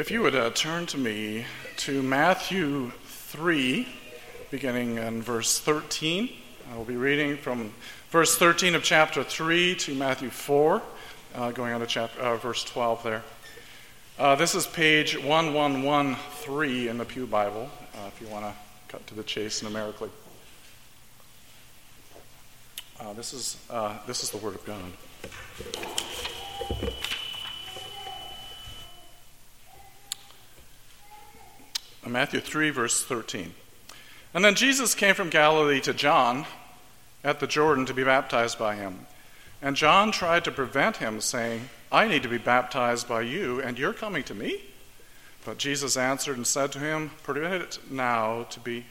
If you would uh, turn to me to Matthew 3, beginning in verse 13. I will be reading from verse 13 of chapter 3 to Matthew 4, uh, going on to chapter, uh, verse 12 there. Uh, this is page 1113 in the Pew Bible, uh, if you want to cut to the chase numerically. Uh, this, is, this is the Word of God. Matthew 3, verse 13. And then Jesus came from Galilee to John at the Jordan to be baptized by him. And John tried to prevent him, saying, I need to be baptized by you, and you're coming to me? But Jesus answered and said to him, Permit it now to be,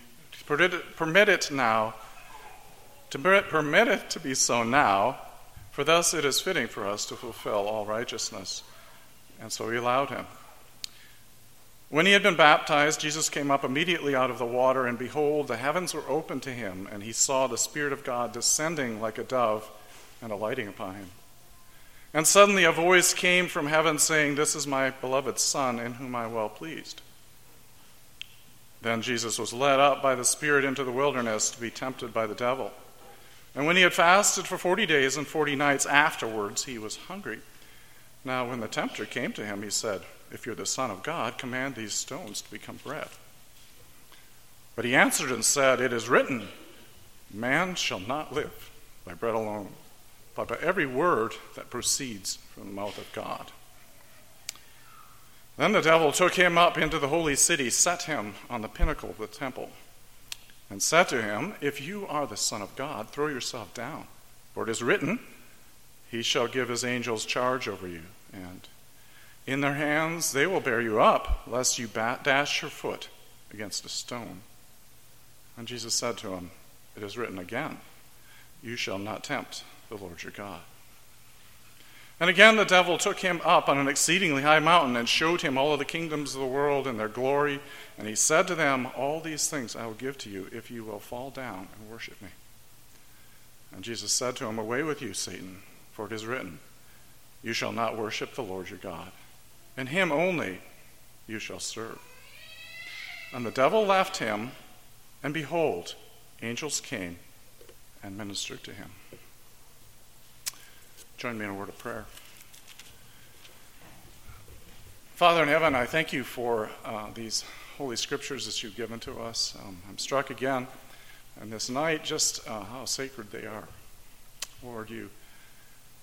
permit it, now, to permit it to be so now, for thus it is fitting for us to fulfill all righteousness. And so he allowed him. When he had been baptized, Jesus came up immediately out of the water, and behold, the heavens were opened to him, and he saw the Spirit of God descending like a dove and alighting upon him. And suddenly a voice came from heaven saying, This is my beloved Son, in whom I am well pleased. Then Jesus was led up by the Spirit into the wilderness to be tempted by the devil. And when he had fasted for forty days and forty nights afterwards, he was hungry. Now, when the tempter came to him, he said, if you're the Son of God, command these stones to become bread. But he answered and said, It is written, Man shall not live by bread alone, but by every word that proceeds from the mouth of God. Then the devil took him up into the holy city, set him on the pinnacle of the temple, and said to him, If you are the Son of God, throw yourself down, for it is written, He shall give his angels charge over you, and in their hands they will bear you up, lest you dash your foot against a stone. And Jesus said to him, It is written again, You shall not tempt the Lord your God. And again the devil took him up on an exceedingly high mountain and showed him all of the kingdoms of the world and their glory. And he said to them, All these things I will give to you if you will fall down and worship me. And Jesus said to him, Away with you, Satan, for it is written, You shall not worship the Lord your God and him only you shall serve. And the devil left him, and behold, angels came and ministered to him. Join me in a word of prayer. Father in heaven, I thank you for uh, these holy scriptures that you've given to us. Um, I'm struck again and this night just uh, how sacred they are. Lord, you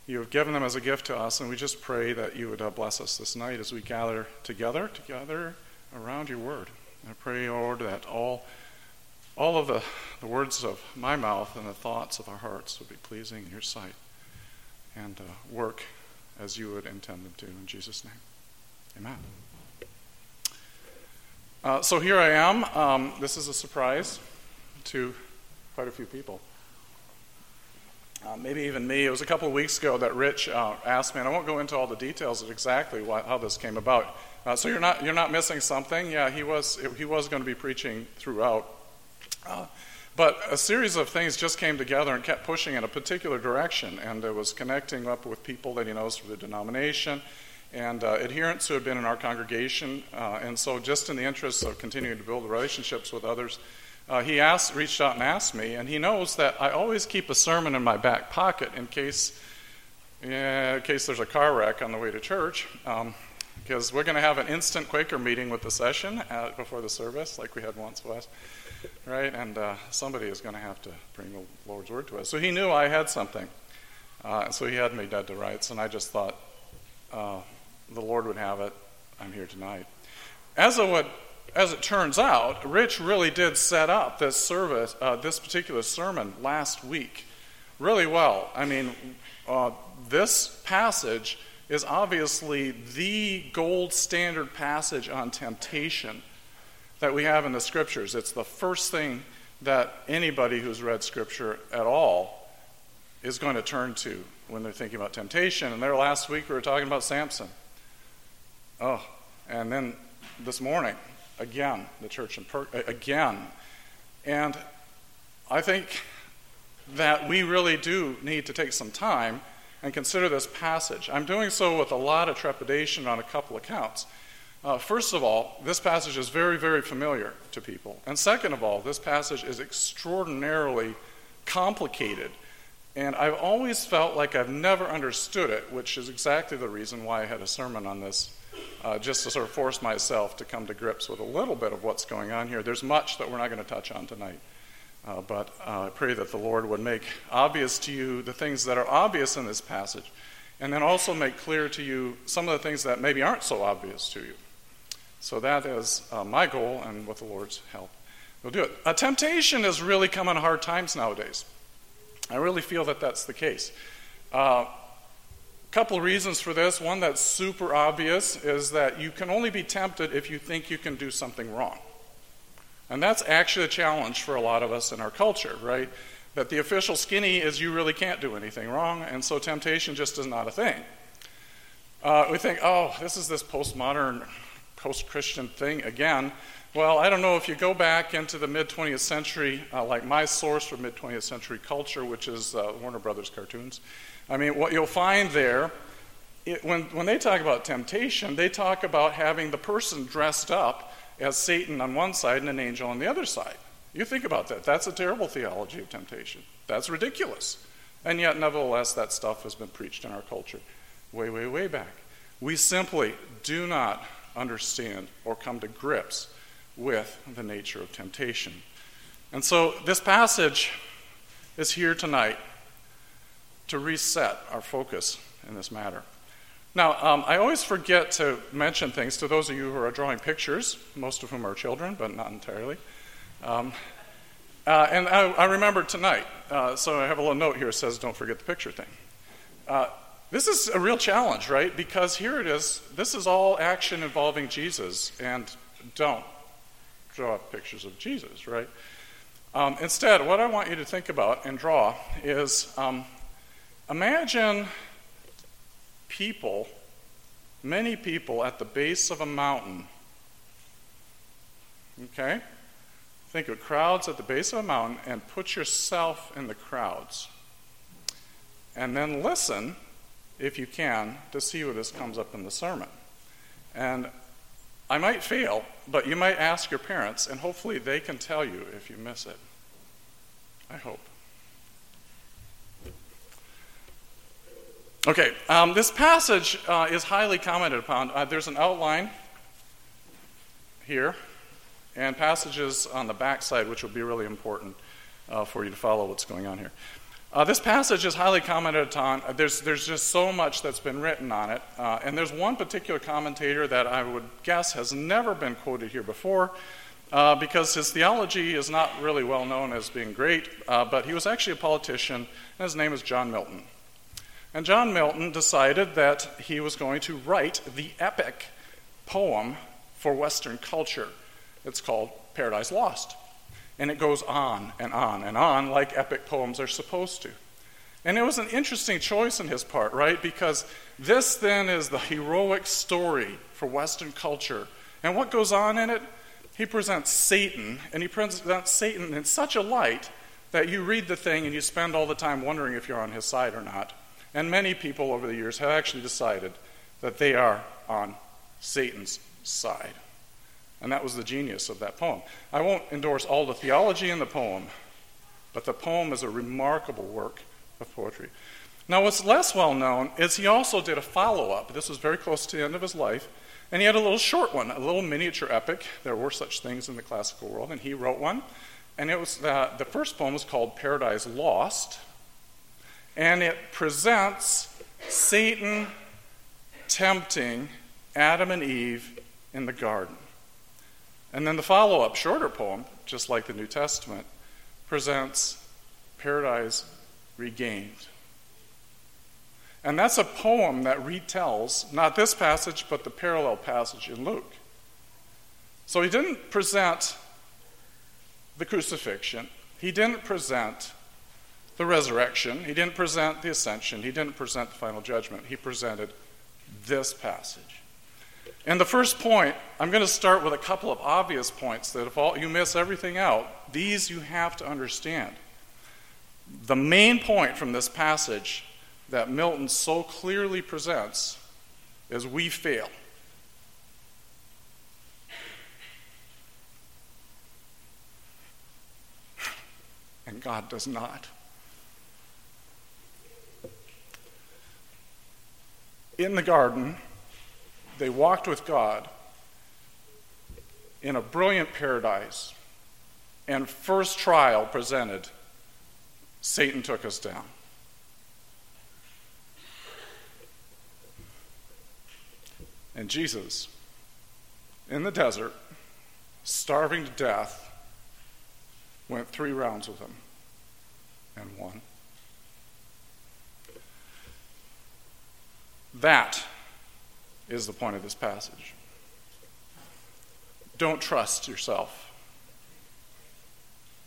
you have given them as a gift to us, and we just pray that you would uh, bless us this night as we gather together, together around your word. I pray, Lord, that all, all of the, the words of my mouth and the thoughts of our hearts would be pleasing in your sight and uh, work as you would intend them to. In Jesus' name, amen. Uh, so here I am. Um, this is a surprise to quite a few people uh, maybe even me. It was a couple of weeks ago that Rich uh, asked me, and I won't go into all the details of exactly what, how this came about. Uh, so you're not you're not missing something. Yeah, he was he was going to be preaching throughout, uh, but a series of things just came together and kept pushing in a particular direction, and it was connecting up with people that he knows through the denomination. And uh, adherents who had been in our congregation, uh, and so just in the interest of continuing to build relationships with others, uh, he asked, reached out and asked me, and he knows that I always keep a sermon in my back pocket in case, in case there's a car wreck on the way to church. Um, because we're going to have an instant Quaker meeting with the session at, before the service, like we had once was, right? And uh, somebody is going to have to bring the Lord's word to us. So he knew I had something, uh, so he had me dead to rights, and I just thought uh, the Lord would have it. I'm here tonight. As it would as it turns out, Rich really did set up this service, uh, this particular sermon last week, really well. I mean, uh, this passage is obviously the gold standard passage on temptation that we have in the scriptures. It's the first thing that anybody who's read scripture at all is going to turn to when they're thinking about temptation. And there last week we were talking about Samson. Oh, and then this morning again, the church in per- again. And I think that we really do need to take some time and consider this passage. I'm doing so with a lot of trepidation on a couple of counts. Uh, first of all, this passage is very, very familiar to people. And second of all, this passage is extraordinarily complicated. And I've always felt like I've never understood it, which is exactly the reason why I had a sermon on this, uh, just to sort of force myself to come to grips with a little bit of what's going on here. There's much that we're not going to touch on tonight. Uh, but uh, I pray that the Lord would make obvious to you the things that are obvious in this passage, and then also make clear to you some of the things that maybe aren't so obvious to you. So that is uh, my goal, and with the Lord's help, we'll do it. A temptation has really come in hard times nowadays. I really feel that that's the case. Uh, couple reasons for this. One that's super obvious is that you can only be tempted if you think you can do something wrong. And that's actually a challenge for a lot of us in our culture, right? That the official skinny is you really can't do anything wrong, and so temptation just is not a thing. Uh, we think, oh, this is this postmodern, post Christian thing again. Well, I don't know if you go back into the mid 20th century, uh, like my source for mid 20th century culture, which is uh, Warner Brothers cartoons. I mean, what you'll find there, it, when, when they talk about temptation, they talk about having the person dressed up as Satan on one side and an angel on the other side. You think about that. That's a terrible theology of temptation. That's ridiculous. And yet, nevertheless, that stuff has been preached in our culture way, way, way back. We simply do not understand or come to grips with the nature of temptation. And so, this passage is here tonight to reset our focus in this matter. Now, um, I always forget to mention things to those of you who are drawing pictures, most of whom are children, but not entirely. Um, uh, and I, I, remember tonight, uh, so I have a little note here that says, don't forget the picture thing. Uh, this is a real challenge, right? Because here it is, this is all action involving Jesus, and don't draw pictures of Jesus, right? Um, instead, what I want you to think about and draw is um, imagine people, many people at the base of a mountain. Okay? Think of crowds at the base of a mountain and put yourself in the crowds. And then listen, if you can, to see where this comes up in the sermon. And I might fail, but you might ask your parents, and hopefully they can tell you if you miss it. I hope. Okay, um, this passage uh, is highly commented upon. Uh, there's an outline here and passages on the backside, which will be really important uh, for you to follow what's going on here. Uh, this passage is highly commented upon. Uh, there's, there's just so much that's been written on it. Uh, and there's one particular commentator that I would guess has never been quoted here before. because his theology is not really well known as being great, but he was actually a politician, and his name is John Milton. And John Milton decided that he was going to write the epic poem for Western culture. It's called Paradise Lost. And it goes on and on and on like epic poems are supposed to. And it was an interesting choice on his part, right? Because this then is the heroic story for Western culture. And what goes on in it? He presents Satan, and he presents Satan in such a light that you read the thing and you spend all the time wondering if you're on his side or not. And many people over the years have actually decided that they are on Satan's side. And that was the genius of that poem. I won't endorse all the theology in the poem, but the poem is a remarkable work of poetry. Now, what's less well known is he also did a follow up. This was very close to the end of his life. And he had a little short one, a little miniature epic. There were such things in the classical world, and he wrote one. And it was uh, the first poem was called Paradise Lost and it presents Satan tempting Adam and Eve in the garden. And then the follow up, shorter poem, just like the New Testament, presents paradise regained. And that's a poem that retells not this passage, but the parallel passage in Luke. So he didn't present the crucifixion, he didn't present the resurrection, he didn't present the ascension, he didn't present the final judgment, he presented this passage. And the first point, I'm going to start with a couple of obvious points that if all, you miss everything out, these you have to understand. The main point from this passage that Milton so clearly presents is we fail. And God does not. In the garden, they walked with God in a brilliant paradise, and first trial presented, Satan took us down. And Jesus, in the desert, starving to death, went three rounds with him and won. That is the point of this passage. Don't trust yourself.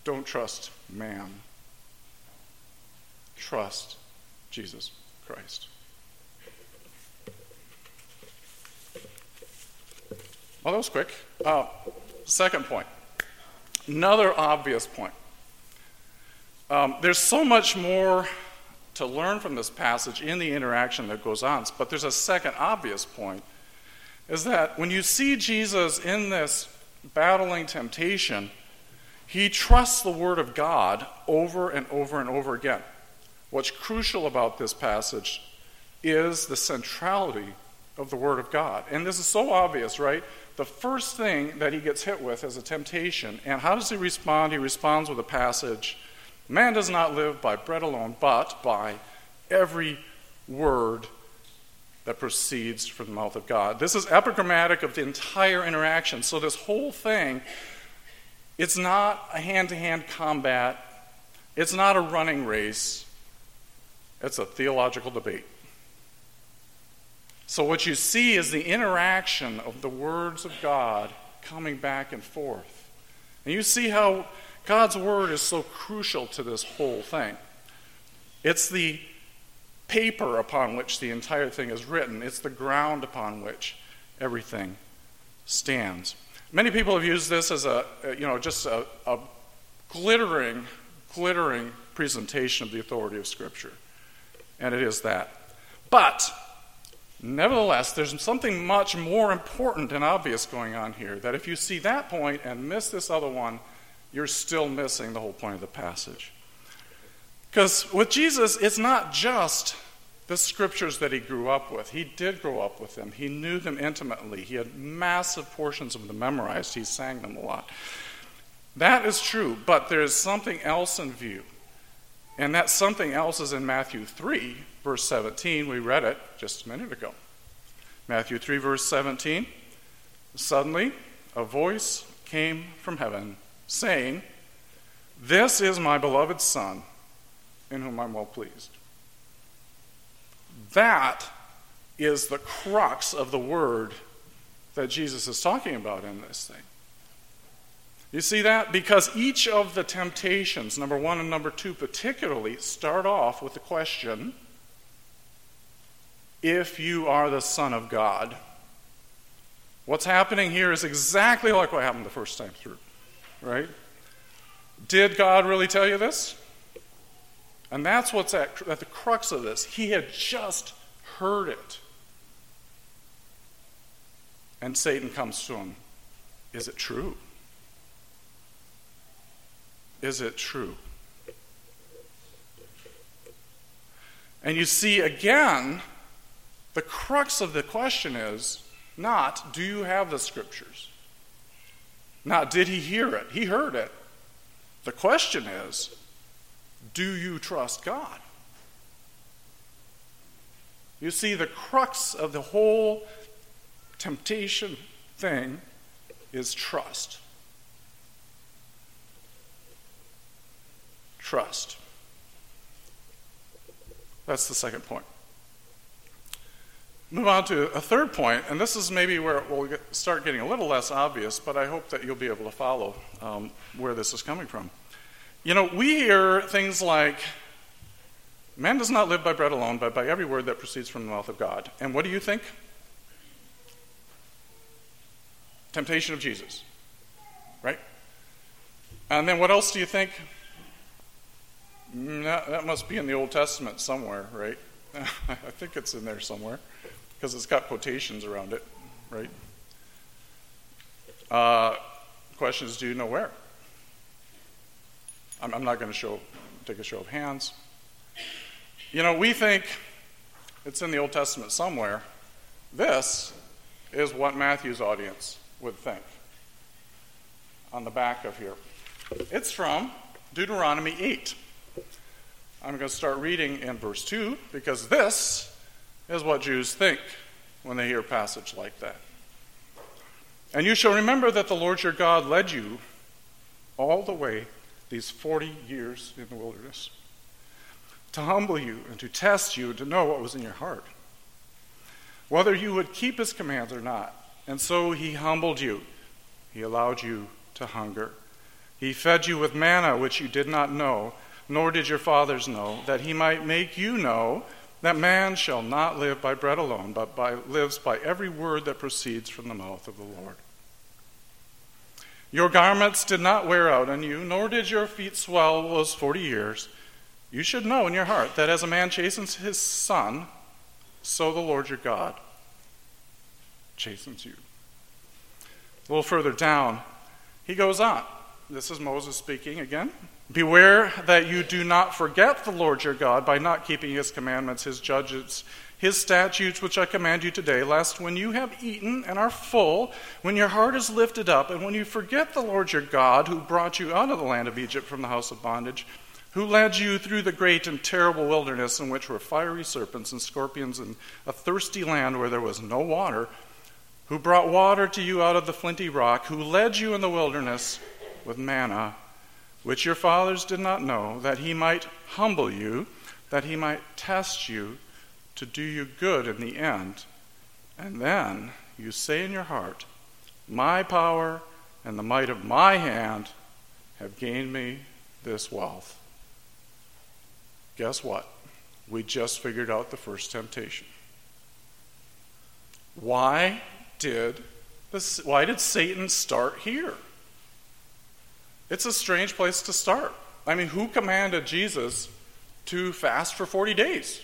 Don't trust man. Trust Jesus Christ. Well, that was quick. Uh, second point. Another obvious point. Um, there's so much more to learn from this passage in the interaction that goes on, but there's a second obvious point is that when you see Jesus in this battling temptation, he trusts the Word of God over and over and over again. What's crucial about this passage is the centrality of the Word of God. And this is so obvious, right? the first thing that he gets hit with is a temptation. And how does he respond? He responds with a passage Man does not live by bread alone, but by every word that proceeds from the mouth of God. This is epigrammatic of the entire interaction. So, this whole thing, it's not a hand to hand combat, it's not a running race, it's a theological debate. So, what you see is the interaction of the words of God coming back and forth. And you see how God's word is so crucial to this whole thing. It's the paper upon which the entire thing is written, it's the ground upon which everything stands. Many people have used this as a, you know, just a, a glittering, glittering presentation of the authority of Scripture. And it is that. But Nevertheless, there's something much more important and obvious going on here that if you see that point and miss this other one, you're still missing the whole point of the passage. Because with Jesus, it's not just the scriptures that he grew up with. He did grow up with them, he knew them intimately, he had massive portions of them memorized, he sang them a lot. That is true, but there is something else in view. And that something else is in Matthew 3, verse 17. We read it just a minute ago. Matthew 3, verse 17. Suddenly, a voice came from heaven saying, This is my beloved Son, in whom I'm well pleased. That is the crux of the word that Jesus is talking about in this thing. You see that? Because each of the temptations, number one and number two particularly, start off with the question if you are the Son of God. What's happening here is exactly like what happened the first time through, right? Did God really tell you this? And that's what's at, at the crux of this. He had just heard it. And Satan comes to him. Is it true? Is it true? And you see again, the crux of the question is not, do you have the scriptures? Not, did he hear it? He heard it. The question is, do you trust God? You see, the crux of the whole temptation thing is trust. Trust. That's the second point. Move on to a third point, and this is maybe where it will get, start getting a little less obvious, but I hope that you'll be able to follow um, where this is coming from. You know, we hear things like, man does not live by bread alone, but by every word that proceeds from the mouth of God. And what do you think? Temptation of Jesus, right? And then what else do you think? Mm, that, that must be in the Old Testament somewhere, right? I think it's in there somewhere because it's got quotations around it, right? Uh, question is, do you know where? I'm, I'm not going to show, take a show of hands. You know, we think it's in the Old Testament somewhere. This is what Matthew's audience would think on the back of here. It's from Deuteronomy 8. I'm going to start reading in verse 2 because this is what Jews think when they hear a passage like that. And you shall remember that the Lord your God led you all the way these 40 years in the wilderness to humble you and to test you and to know what was in your heart, whether you would keep his commands or not. And so he humbled you, he allowed you to hunger. He fed you with manna which you did not know, nor did your fathers know, that he might make you know that man shall not live by bread alone, but by, lives by every word that proceeds from the mouth of the Lord. Your garments did not wear out on you, nor did your feet swell those forty years. You should know in your heart that as a man chastens his son, so the Lord your God chastens you. A little further down, he goes on. This is Moses speaking again. Beware that you do not forget the Lord your God by not keeping his commandments, his judgments, his statutes, which I command you today, lest when you have eaten and are full, when your heart is lifted up, and when you forget the Lord your God, who brought you out of the land of Egypt from the house of bondage, who led you through the great and terrible wilderness in which were fiery serpents and scorpions and a thirsty land where there was no water, who brought water to you out of the flinty rock, who led you in the wilderness with manna which your fathers did not know, that he might humble you, that he might test you to do you good in the end. And then you say in your heart, My power and the might of my hand have gained me this wealth. Guess what? We just figured out the first temptation. Why did, this, why did Satan start here? It's a strange place to start. I mean, who commanded Jesus to fast for 40 days?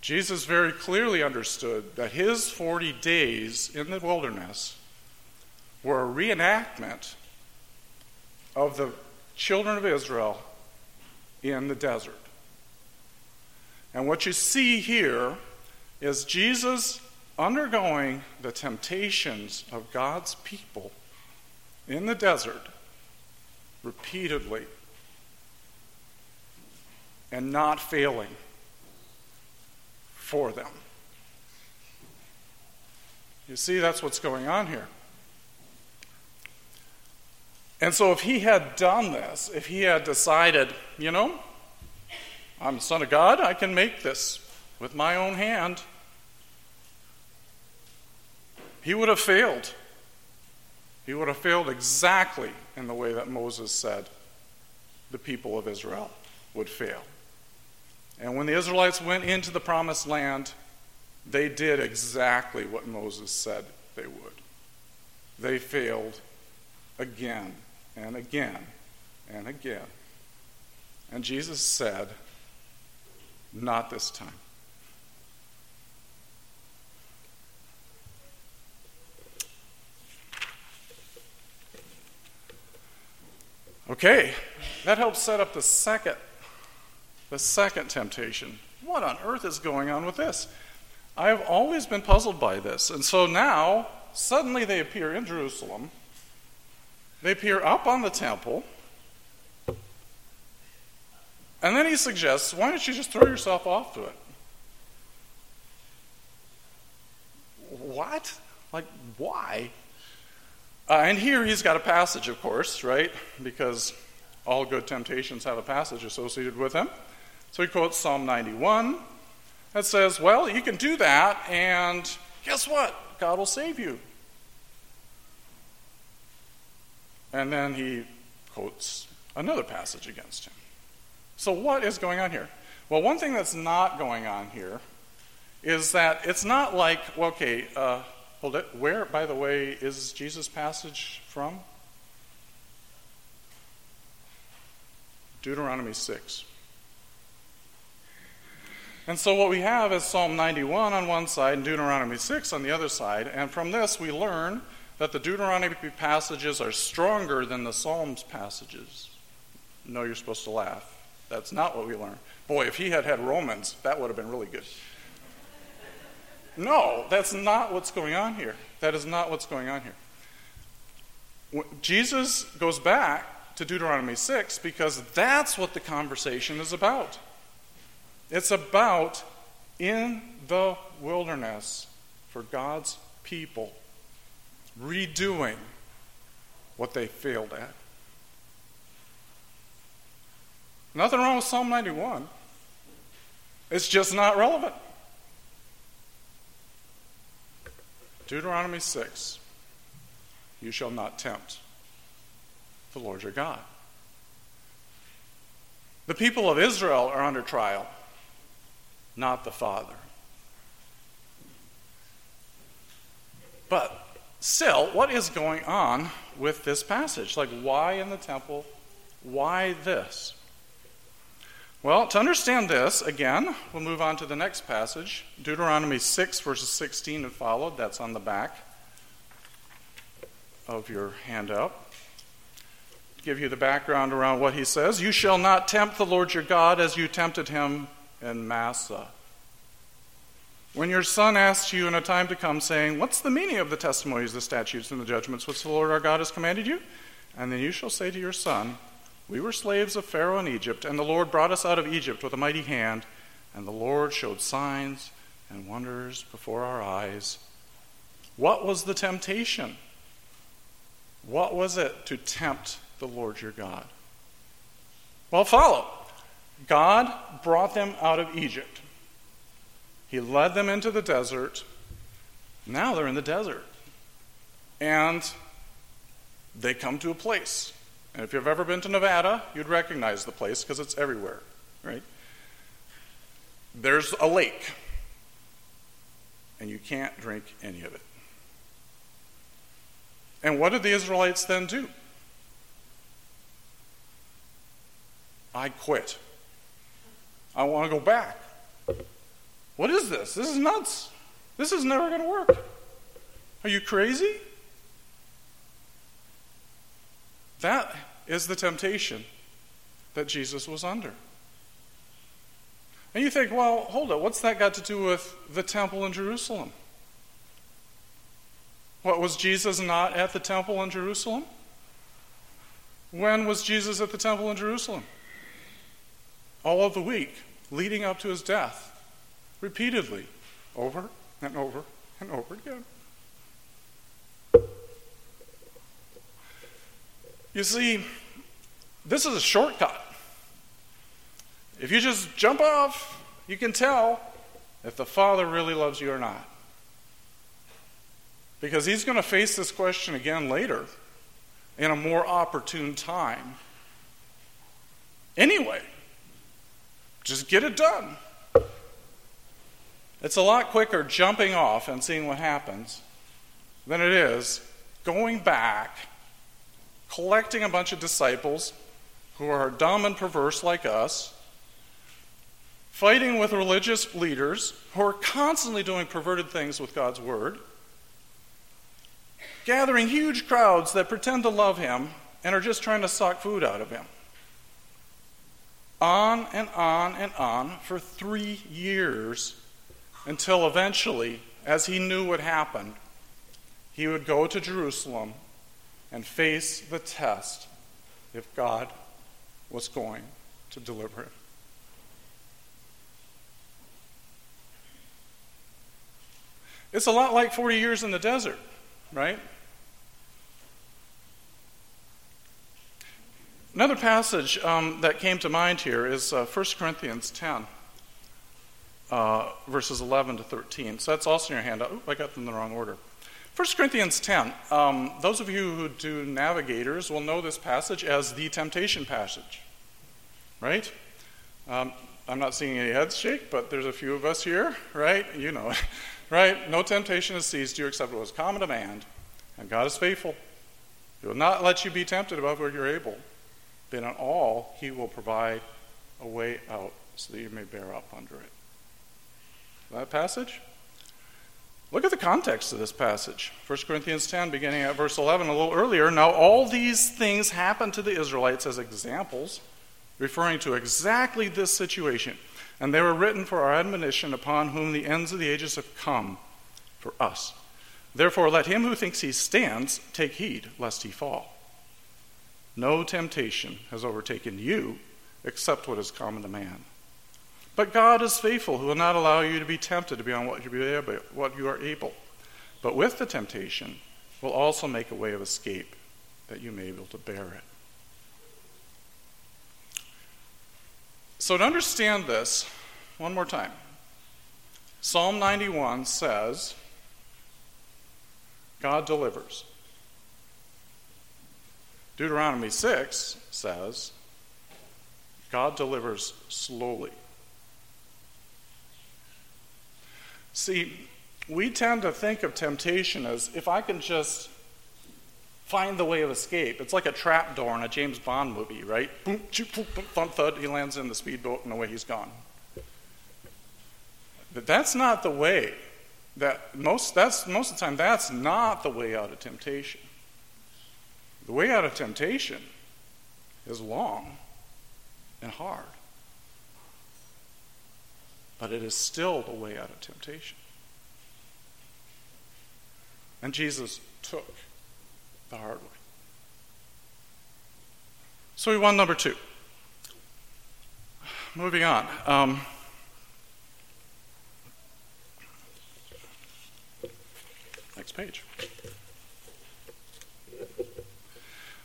Jesus very clearly understood that his 40 days in the wilderness were a reenactment of the children of Israel in the desert. And what you see here is Jesus undergoing the temptations of God's people in the desert repeatedly and not failing for them. You see, that's what's going on here. And so, if he had done this, if he had decided, you know, I'm the Son of God, I can make this with my own hand, he would have failed. He would have failed exactly in the way that Moses said the people of Israel would fail. And when the Israelites went into the promised land, they did exactly what Moses said they would. They failed again and again and again. And Jesus said, Not this time. Okay, that helps set up the second the second temptation. What on earth is going on with this? I have always been puzzled by this. And so now, suddenly they appear in Jerusalem. They appear up on the temple. And then he suggests, why don't you just throw yourself off to it? What? Like, why? Uh, and here he's got a passage, of course, right? Because all good temptations have a passage associated with them. So he quotes Psalm 91 that says, Well, you can do that, and guess what? God will save you. And then he quotes another passage against him. So, what is going on here? Well, one thing that's not going on here is that it's not like, well, okay, uh, Hold it. Where, by the way, is Jesus' passage from? Deuteronomy 6. And so what we have is Psalm 91 on one side and Deuteronomy 6 on the other side. And from this we learn that the Deuteronomy passages are stronger than the Psalms passages. No, you're supposed to laugh. That's not what we learn. Boy, if he had had Romans, that would have been really good. No, that's not what's going on here. That is not what's going on here. Jesus goes back to Deuteronomy 6 because that's what the conversation is about. It's about in the wilderness for God's people redoing what they failed at. Nothing wrong with Psalm 91. It's just not relevant. Deuteronomy 6 You shall not tempt the Lord your God. The people of Israel are under trial, not the Father. But still, what is going on with this passage? Like, why in the temple? Why this? Well, to understand this, again, we'll move on to the next passage Deuteronomy 6, verses 16 and followed. That's on the back of your handout. Give you the background around what he says. You shall not tempt the Lord your God as you tempted him in Massa. When your son asks you in a time to come, saying, What's the meaning of the testimonies, the statutes, and the judgments which the Lord our God has commanded you? And then you shall say to your son, we were slaves of Pharaoh in Egypt, and the Lord brought us out of Egypt with a mighty hand, and the Lord showed signs and wonders before our eyes. What was the temptation? What was it to tempt the Lord your God? Well, follow. God brought them out of Egypt. He led them into the desert. Now they're in the desert. And they come to a place and if you've ever been to Nevada, you'd recognize the place because it's everywhere, right? There's a lake, and you can't drink any of it. And what did the Israelites then do? I quit. I want to go back. What is this? This is nuts. This is never going to work. Are you crazy? That is the temptation that Jesus was under. And you think, well, hold it, what's that got to do with the temple in Jerusalem? What, was Jesus not at the temple in Jerusalem? When was Jesus at the temple in Jerusalem? All of the week, leading up to his death, repeatedly, over and over and over again. You see, this is a shortcut. If you just jump off, you can tell if the Father really loves you or not. Because he's going to face this question again later in a more opportune time. Anyway, just get it done. It's a lot quicker jumping off and seeing what happens than it is going back collecting a bunch of disciples who are dumb and perverse like us, fighting with religious leaders who are constantly doing perverted things with God's word, gathering huge crowds that pretend to love him and are just trying to suck food out of him. On and on and on for three years until eventually, as he knew what happened, he would go to Jerusalem and face the test if God was going to deliver it. It's a lot like 40 years in the desert, right? Another passage um, that came to mind here is uh, 1 Corinthians 10, uh, verses 11 to 13. So that's also in your handout. Oh, I got them in the wrong order. 1 Corinthians 10. Um, those of you who do navigators will know this passage as the temptation passage, right? Um, I'm not seeing any heads shake, but there's a few of us here, right? You know it, right? No temptation has seized you except what was common to man, and God is faithful. He will not let you be tempted above where you're able, but in all, He will provide a way out so that you may bear up under it. That passage? Look at the context of this passage. 1 Corinthians 10, beginning at verse 11, a little earlier. Now, all these things happened to the Israelites as examples, referring to exactly this situation. And they were written for our admonition, upon whom the ends of the ages have come for us. Therefore, let him who thinks he stands take heed lest he fall. No temptation has overtaken you except what is common to man. But God is faithful, who will not allow you to be tempted beyond what you are able. But with the temptation, will also make a way of escape that you may be able to bear it. So, to understand this, one more time, Psalm 91 says, God delivers. Deuteronomy 6 says, God delivers slowly. See, we tend to think of temptation as if I can just find the way of escape. It's like a trap door in a James Bond movie, right? Boom, choop, boom, boom, thump, thud, he lands in the speedboat and away he's gone. But that's not the way. That most, that's, most of the time, that's not the way out of temptation. The way out of temptation is long and hard but it is still the way out of temptation. And Jesus took the hard way. So we won number two. Moving on. Um, next page.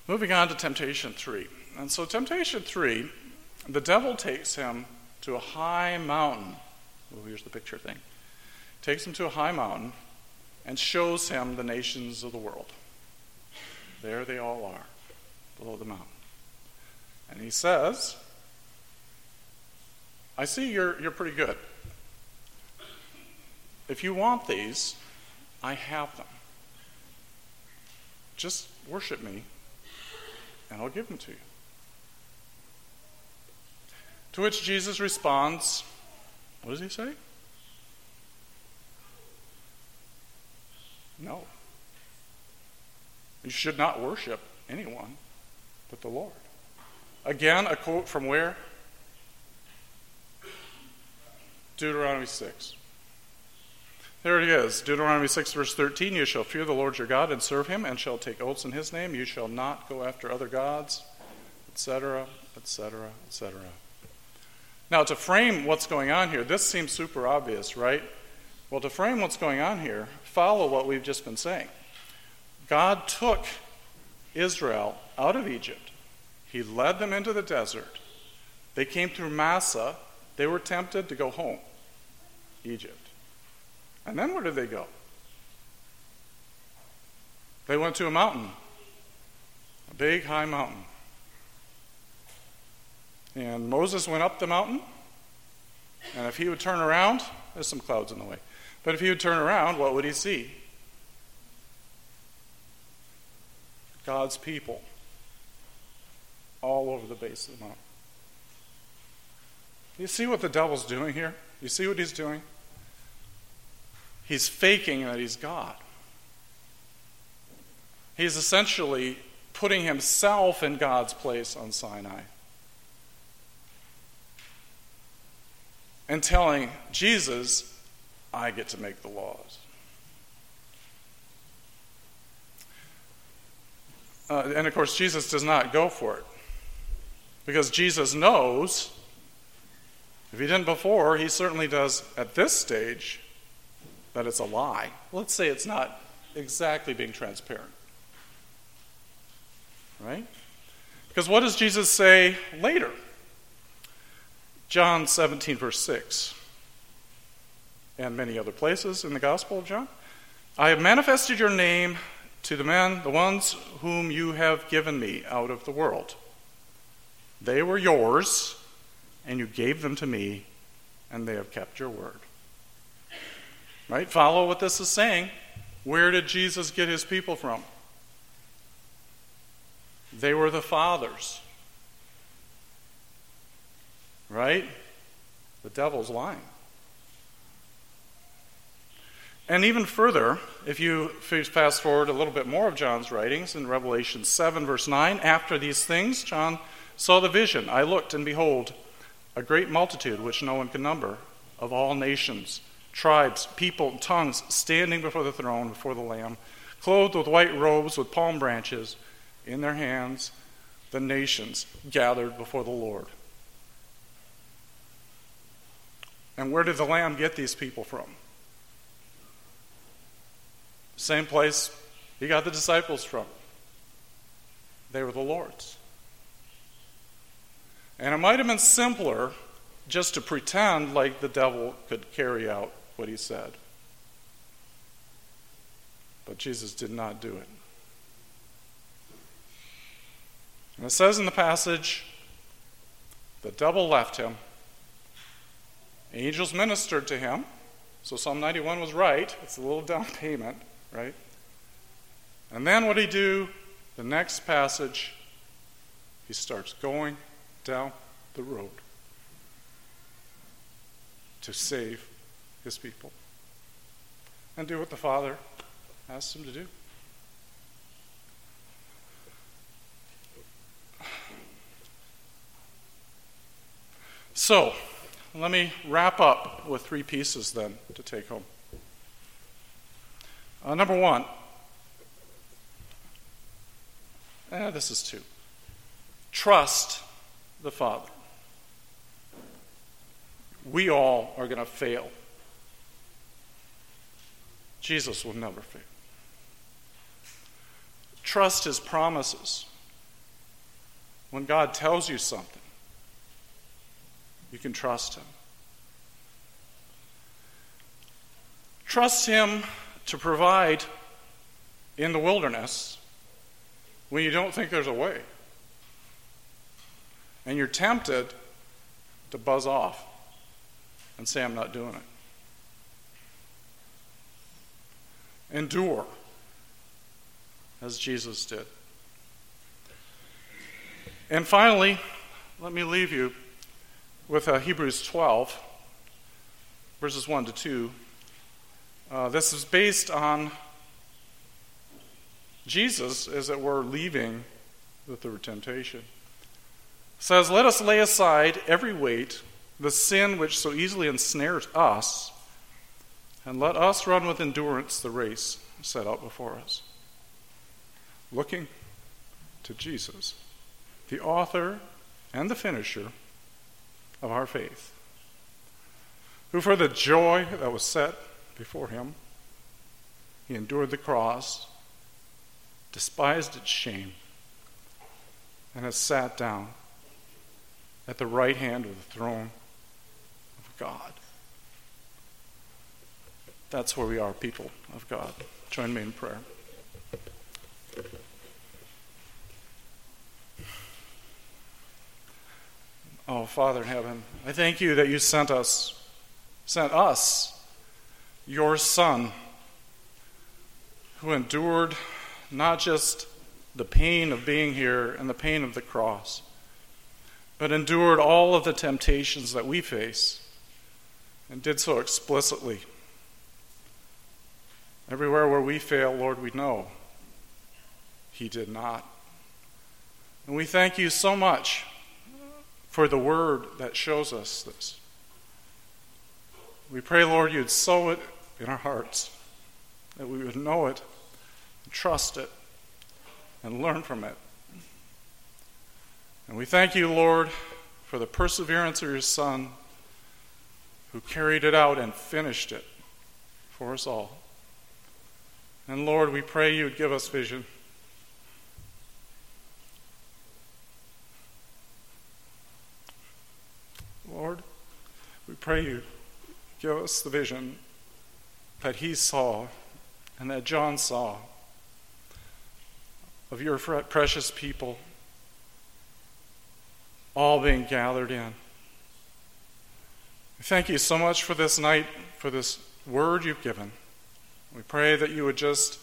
Moving on to temptation three. And so, temptation three, the devil takes him to a high mountain Oh, here's the picture thing. Takes him to a high mountain and shows him the nations of the world. There they all are, below the mountain. And he says, I see you're, you're pretty good. If you want these, I have them. Just worship me, and I'll give them to you. To which Jesus responds, what does he say? No. You should not worship anyone but the Lord. Again, a quote from where? Deuteronomy 6. There it is. Deuteronomy 6, verse 13. You shall fear the Lord your God and serve him, and shall take oaths in his name. You shall not go after other gods, etc., etc., etc. Now, to frame what's going on here, this seems super obvious, right? Well, to frame what's going on here, follow what we've just been saying. God took Israel out of Egypt, He led them into the desert. They came through Massa, They were tempted to go home, Egypt. And then where did they go? They went to a mountain, a big high mountain. And Moses went up the mountain, and if he would turn around, there's some clouds in the way, but if he would turn around, what would he see? God's people all over the base of the mountain. You see what the devil's doing here? You see what he's doing? He's faking that he's God. He's essentially putting himself in God's place on Sinai. And telling Jesus, I get to make the laws. Uh, and of course, Jesus does not go for it. Because Jesus knows, if he didn't before, he certainly does at this stage, that it's a lie. Let's say it's not exactly being transparent. Right? Because what does Jesus say later? John 17, verse 6, and many other places in the Gospel of John. I have manifested your name to the men, the ones whom you have given me out of the world. They were yours, and you gave them to me, and they have kept your word. Right? Follow what this is saying. Where did Jesus get his people from? They were the Father's. Right? The devil's lying. And even further, if you fast forward a little bit more of John's writings in Revelation 7, verse 9, after these things, John saw the vision. I looked, and behold, a great multitude, which no one can number, of all nations, tribes, people, tongues, standing before the throne, before the Lamb, clothed with white robes, with palm branches in their hands, the nations gathered before the Lord. And where did the Lamb get these people from? Same place he got the disciples from. They were the Lord's. And it might have been simpler just to pretend like the devil could carry out what he said. But Jesus did not do it. And it says in the passage, the devil left him. Angels ministered to him. So Psalm 91 was right. It's a little down payment right? And then what he do? The next passage, he starts going down the road to save his people and do what the Father asked him to do. So, let me wrap up with three pieces then to take home. Uh, number one, eh, this is two. Trust the Father. We all are going to fail. Jesus will never fail. Trust his promises. When God tells you something, you can trust him. Trust him to provide in the wilderness when you don't think there's a way. And you're tempted to buzz off and say, I'm not doing it. Endure as Jesus did. And finally, let me leave you with uh, Hebrews 12, verses 1 to 2. Uh, this is based on Jesus, as it were, leaving the third temptation. It says, Let us lay aside every weight, the sin which so easily ensnares us, and let us run with endurance the race set out before us. Looking to Jesus, the author and the finisher of our faith, who for the joy that was set before him. He endured the cross, despised its shame, and has sat down at the right hand of the throne of God. That's where we are, people of God. Join me in prayer. Oh, Father in heaven, I thank you that you sent us, sent us your Son, who endured not just the pain of being here and the pain of the cross, but endured all of the temptations that we face and did so explicitly. Everywhere where we fail, Lord, we know He did not. And we thank you so much for the word that shows us this. We pray, Lord, you'd sow it in our hearts, that we would know it, trust it, and learn from it. And we thank you, Lord, for the perseverance of your Son who carried it out and finished it for us all. And Lord, we pray you would give us vision. Lord, we pray you give us the vision that he saw and that John saw of your precious people all being gathered in. Thank you so much for this night, for this word you've given. We pray that you would just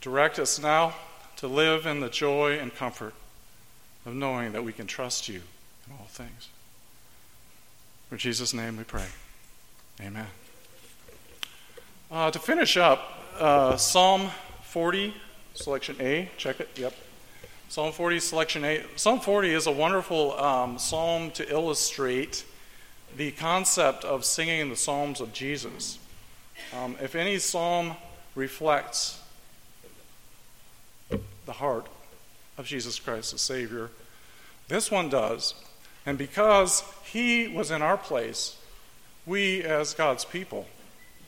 direct us now to live in the joy and comfort of knowing that we can trust you in all things. For Jesus' name we pray. Amen. Uh, to finish up, uh, Psalm 40, selection A, check it, yep. Psalm 40, selection A. Psalm 40 is a wonderful um, psalm to illustrate the concept of singing the psalms of Jesus. Um, if any psalm reflects the heart of Jesus Christ, the Savior, this one does. And because He was in our place, we, as God's people,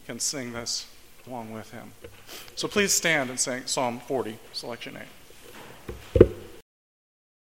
can sing this along with Him. So please stand and sing Psalm 40, selection A.